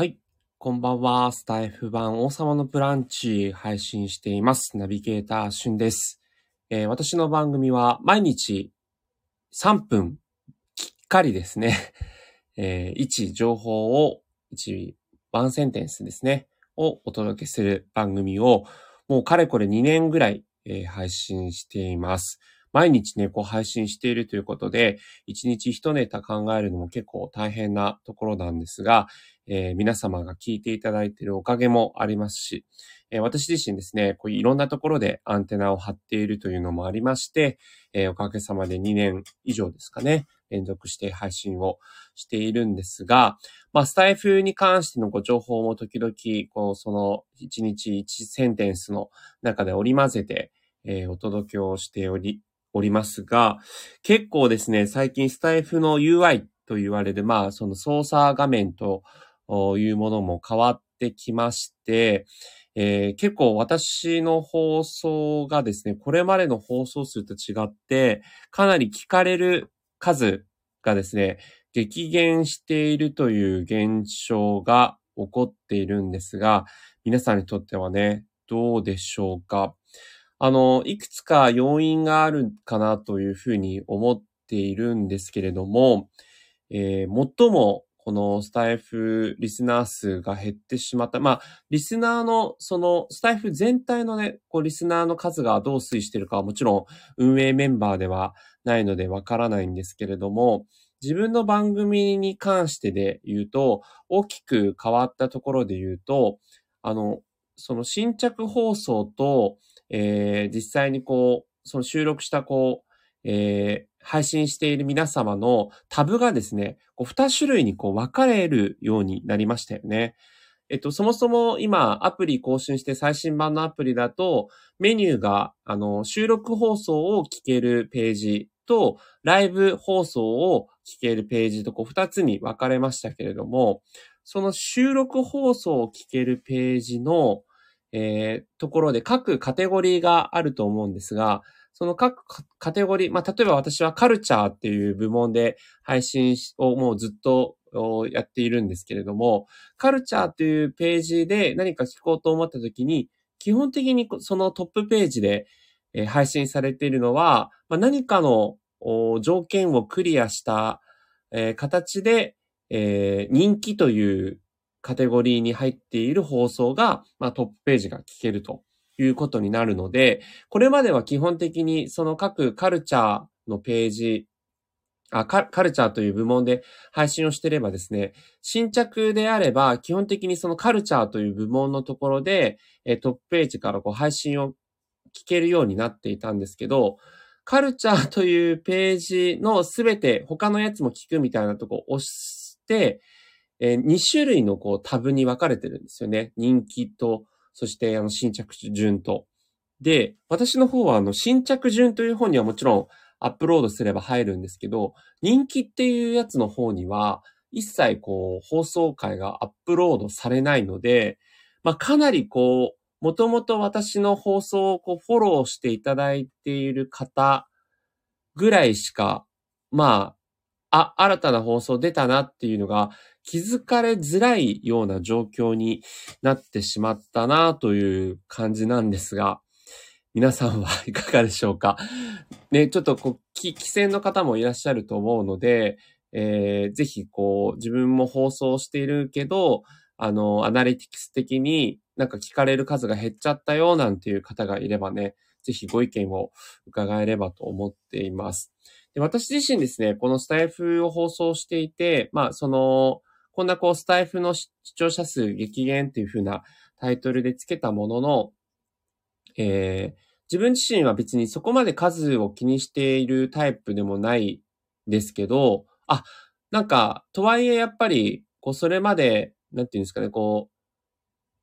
はい。こんばんは。スタイフ版王様のブランチ配信しています。ナビゲーターしゅんです、えー、私の番組は毎日3分きっかりですね。えー、1情報を1ワンセンテンスですね。をお届けする番組をもうかれこれ2年ぐらい、えー、配信しています。毎日ね、こう配信しているということで、一日一ネタ考えるのも結構大変なところなんですが、えー、皆様が聞いていただいているおかげもありますし、えー、私自身ですね、こういろんなところでアンテナを張っているというのもありまして、えー、おかげさまで2年以上ですかね、連続して配信をしているんですが、まあ、スタイフに関してのご情報も時々、こう、その1日1センテンスの中で織り交ぜて、えー、お届けをしており、おりますが、結構ですね、最近スタイフの UI と言われる、まあ、その操作画面というものも変わってきまして、えー、結構私の放送がですね、これまでの放送数と違って、かなり聞かれる数がですね、激減しているという現象が起こっているんですが、皆さんにとってはね、どうでしょうか？あの、いくつか要因があるかなというふうに思っているんですけれども、えー、最もこのスタイフリスナー数が減ってしまった。まあ、リスナーの、その、スタイフ全体のね、こう、リスナーの数がどう推移してるかはもちろん運営メンバーではないのでわからないんですけれども、自分の番組に関してで言うと、大きく変わったところで言うと、あの、その新着放送と、えー、実際にこう、その収録したこう、えー、配信している皆様のタブがですね、こう2種類にこう分かれるようになりましたよね。えっと、そもそも今アプリ更新して最新版のアプリだとメニューがあの収録放送を聞けるページとライブ放送を聞けるページとこう2つに分かれましたけれども、その収録放送を聞けるページのえー、ところで各カテゴリーがあると思うんですが、その各カテゴリー、まあ、例えば私はカルチャーっていう部門で配信をもうずっとやっているんですけれども、カルチャーというページで何か聞こうと思ったときに、基本的にそのトップページで配信されているのは、まあ、何かの条件をクリアした形でえ人気というカテゴリーに入っている放送が、まあ、トップページが聞けると。いうことになるので、これまでは基本的にその各カルチャーのページ、あカルチャーという部門で配信をしてればですね、新着であれば基本的にそのカルチャーという部門のところで、えトップページからこう配信を聞けるようになっていたんですけど、カルチャーというページのすべて他のやつも聞くみたいなとこを押して、え、2種類のこうタブに分かれてるんですよね。人気と、そしてあの新着順と。で、私の方はあの新着順という方にはもちろんアップロードすれば入るんですけど、人気っていうやつの方には一切こう放送回がアップロードされないので、まあかなりこう、もともと私の放送をこうフォローしていただいている方ぐらいしか、まあ、あ、新たな放送出たなっていうのが気づかれづらいような状況になってしまったなという感じなんですが、皆さんはいかがでしょうか？ね、ちょっとこう、規制の方もいらっしゃると思うので、えー、ぜひこう、自分も放送しているけど、あの、アナリティクス的になんか聞かれる数が減っちゃったよなんていう方がいればね、ぜひご意見を伺えればと思っています。で私自身ですね、このスタイフを放送していて、まあ、その、こんなこうスタイフの視聴者数激減っていう風なタイトルでつけたものの、えー、自分自身は別にそこまで数を気にしているタイプでもないですけど、あ、なんか、とはいえやっぱり、こう、それまで、なんていうんですかね、こ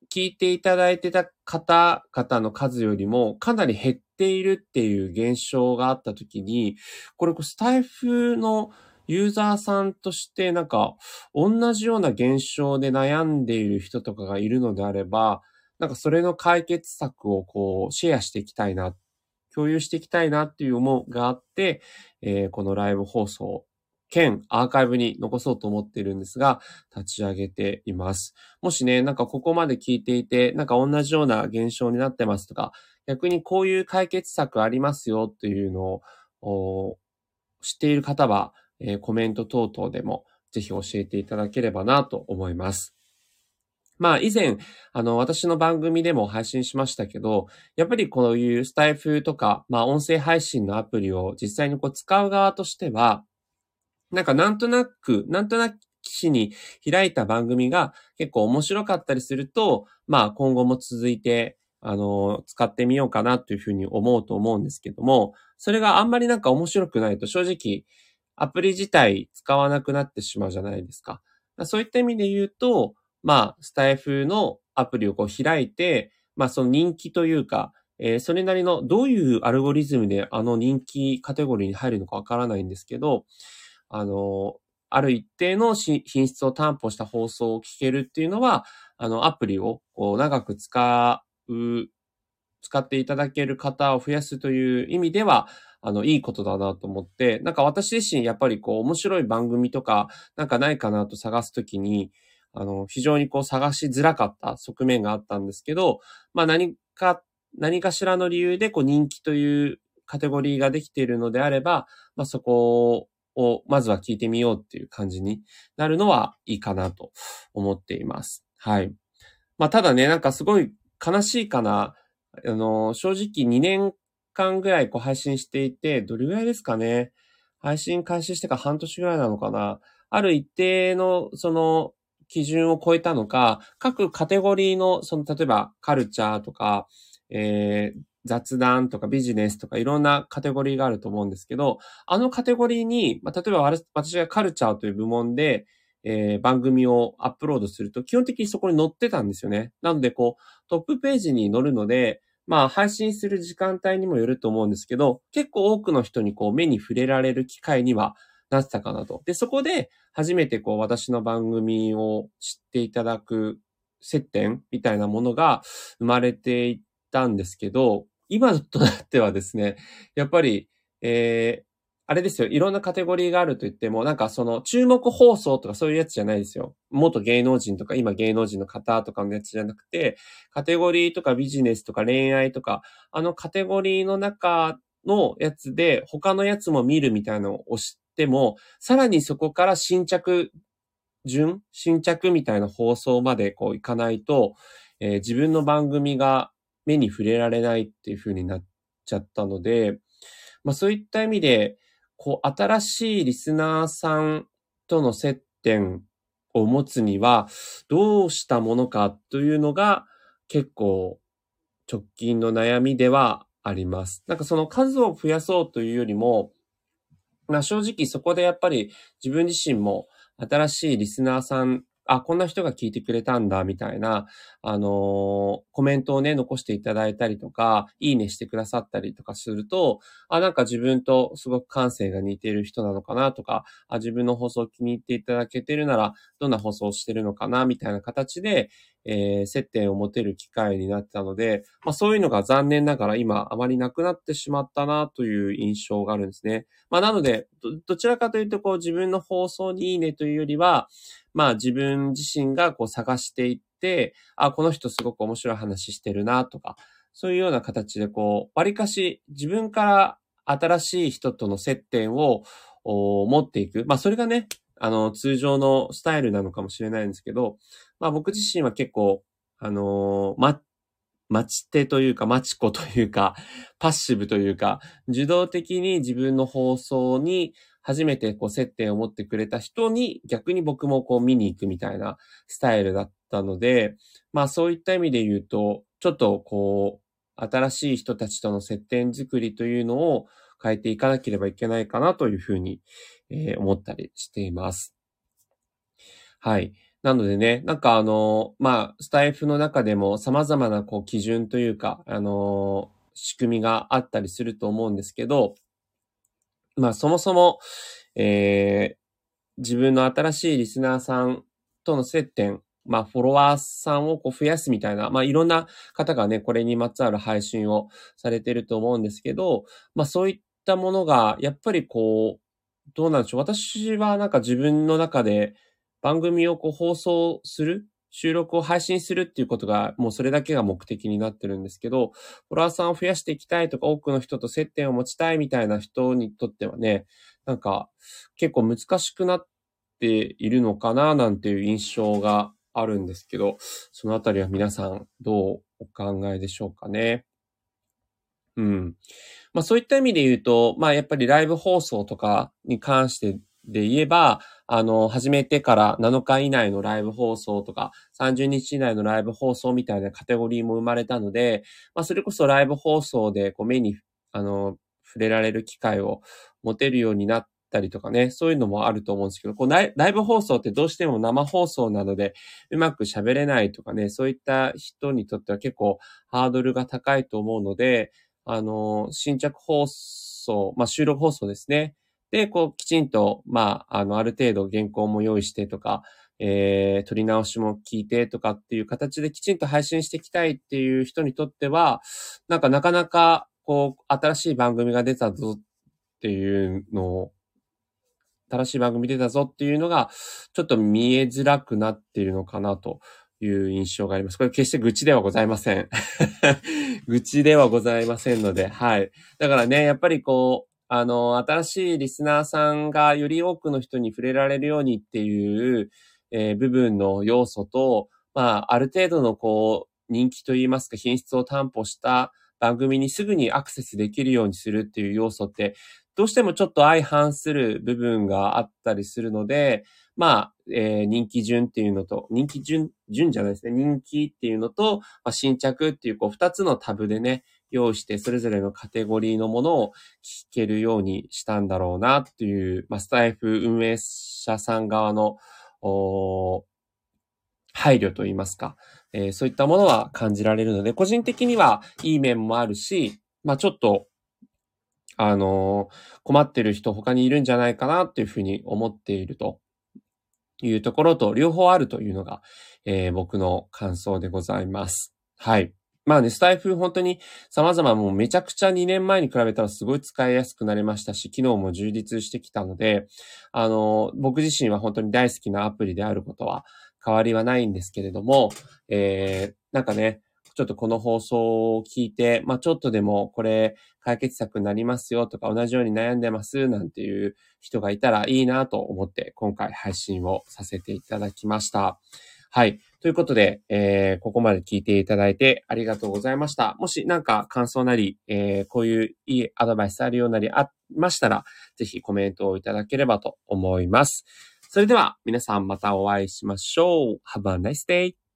う、聞いていただいてた方々の数よりもかなり減っているっていう現象があったときに、これ、スタイフのユーザーさんとしてなんか同じような現象で悩んでいる人とかがいるのであれば、なんかそれの解決策をこうシェアしていきたいな、共有していきたいなっていう思いがあって、えー、このライブ放送兼アーカイブに残そうと思っているんですが、立ち上げています。もしね、なんかここまで聞いていて、なんか同じような現象になってますとか、逆にこういう解決策ありますよっていうのを知っている方は、えー、コメント等々でもぜひ教えていただければなと思います。まあ以前、あの、私の番組でも配信しましたけど、やっぱりこういうスタイフとか、まあ音声配信のアプリを実際にこう使う側としては、なんかなんとなく、なんとなくに開いた番組が結構面白かったりすると、まあ今後も続いて、あの、使ってみようかなというふうに思うと思うんですけども、それがあんまりなんか面白くないと正直、アプリ自体使わなくなってしまうじゃないですか。そういった意味で言うと、まあ、スタイフのアプリをこう開いて、まあその人気というか、えー、それなりのどういうアルゴリズムであの人気カテゴリーに入るのかわからないんですけど、あの、ある一定の品質を担保した放送を聞けるっていうのは、あの、アプリをこう長く使う、使っていただける方を増やすという意味では、あの、いいことだなと思って、なんか私自身やっぱりこう面白い番組とか、なんかないかなと探すときに、あの、非常にこう探しづらかった側面があったんですけど、まあ何か、何かしらの理由でこう人気というカテゴリーができているのであれば、まあそこをまずは聞いてみようっていう感じになるのはいいかなと思っています。はい。まあただね、なんかすごい悲しいかな。あの、正直2年間ぐらいこう配信していて、どれぐらいですかね。配信開始してから半年ぐらいなのかな。ある一定の、その、基準を超えたのか、各カテゴリーの、その、例えば、カルチャーとか、えー、雑談とかビジネスとかいろんなカテゴリーがあると思うんですけど、あのカテゴリーに、まあ、例えば私がカルチャーという部門で、えー、番組をアップロードすると、基本的にそこに載ってたんですよね。なので、こう、トップページに載るので、まあ、配信する時間帯にもよると思うんですけど、結構多くの人にこう、目に触れられる機会にはなってたかなと。で、そこで初めてこう私の番組を知っていただく接点みたいなものが生まれていったんですけど、今となってはですね、やっぱり、えー、あれですよ、いろんなカテゴリーがあると言っても、なんかその注目放送とかそういうやつじゃないですよ。元芸能人とか今芸能人の方とかのやつじゃなくて、カテゴリーとかビジネスとか恋愛とか、あのカテゴリーの中のやつで他のやつも見るみたいなのを押しても、さらにそこから新着順新着みたいな放送までこういかないと、えー、自分の番組が目に触れられないっていう風になっちゃったので、まあそういった意味で、こう新しいリスナーさんとの接点を持つにはどうしたものかというのが結構直近の悩みではあります。なんかその数を増やそうというよりも、まあ正直そこでやっぱり自分自身も新しいリスナーさんあ、こんな人が聞いてくれたんだ、みたいな、あのー、コメントをね、残していただいたりとか、いいねしてくださったりとかすると、あ、なんか自分とすごく感性が似ている人なのかなとか、あ、自分の放送気に入っていただけてるなら、どんな放送をしてるのかな、みたいな形で、えー、接点を持てる機会になったので、まあそういうのが残念ながら今あまりなくなってしまったなという印象があるんですね。まあなので、どちらかというとこう自分の放送にいいねというよりは、まあ自分自身がこう探していって、あ、この人すごく面白い話してるなとか、そういうような形でこう、割かし自分から新しい人との接点を持っていく。まあそれがね、あの、通常のスタイルなのかもしれないんですけど、まあ僕自身は結構、あのー、ま、待ち手というか、待ち子というか、パッシブというか、受動的に自分の放送に初めてこう接点を持ってくれた人に逆に僕もこう見に行くみたいなスタイルだったので、まあそういった意味で言うと、ちょっとこう、新しい人たちとの接点作りというのを変えていかなければいけないかなというふうに、え、思ったりしています。はい。なのでね、なんかあの、まあ、スタイフの中でも様々なこう基準というか、あの、仕組みがあったりすると思うんですけど、まあそもそも、えー、自分の新しいリスナーさんとの接点、まあフォロワーさんをこう増やすみたいな、まあいろんな方がね、これにまつわる配信をされてると思うんですけど、まあそういったものが、やっぱりこう、どうなんでしょう。私はなんか自分の中で番組をこう放送する収録を配信するっていうことが、もうそれだけが目的になってるんですけど、フォロワーさんを増やしていきたいとか、多くの人と接点を持ちたいみたいな人にとってはね、なんか結構難しくなっているのかななんていう印象があるんですけど、そのあたりは皆さんどうお考えでしょうかね。うん。まあそういった意味で言うと、まあやっぱりライブ放送とかに関してで言えば、あの、始めてから7日以内のライブ放送とか、30日以内のライブ放送みたいなカテゴリーも生まれたので、まあそれこそライブ放送でこう目に、あの、触れられる機会を持てるようになったりとかね、そういうのもあると思うんですけど、こうライブ放送ってどうしても生放送なので、うまく喋れないとかね、そういった人にとっては結構ハードルが高いと思うので、あの、新着放送、まあ、収録放送ですね。で、こう、きちんと、まあ、あの、ある程度原稿も用意してとか、えー、取り直しも聞いてとかっていう形できちんと配信していきたいっていう人にとっては、なんかなかなか、こう、新しい番組が出たぞっていうのを、新しい番組出たぞっていうのが、ちょっと見えづらくなっているのかなという印象があります。これ決して愚痴ではございません。愚痴ではございませんので、はい。だからね、やっぱりこう、あの、新しいリスナーさんがより多くの人に触れられるようにっていう、えー、部分の要素と、まあ、ある程度のこう、人気といいますか品質を担保した番組にすぐにアクセスできるようにするっていう要素って、どうしてもちょっと相反する部分があったりするので、まあ、えー、人気順っていうのと、人気順、順じゃないですね。人気っていうのと、まあ、新着っていう、こう、二つのタブでね、用意して、それぞれのカテゴリーのものを聞けるようにしたんだろうなっていう、まあ、スタイフ運営者さん側の、お配慮といいますか、えー、そういったものは感じられるので、個人的にはいい面もあるし、まあ、ちょっと、あのー、困ってる人他にいるんじゃないかなっていうふうに思っているというところと両方あるというのが、えー、僕の感想でございます。はい。まあね、スタイフ本当に様々もうめちゃくちゃ2年前に比べたらすごい使いやすくなりましたし、機能も充実してきたので、あの、僕自身は本当に大好きなアプリであることは変わりはないんですけれども、えー、なんかね、ちょっとこの放送を聞いて、まあちょっとでもこれ解決策になりますよとか同じように悩んでますなんていう人がいたらいいなと思って今回配信をさせていただきました。はい。ということで、えー、ここまで聞いていただいてありがとうございました。もしなんか感想なり、えー、こういういいアドバイスあるようなりありましたら、ぜひコメントをいただければと思います。それでは皆さんまたお会いしましょう。Have a nice day!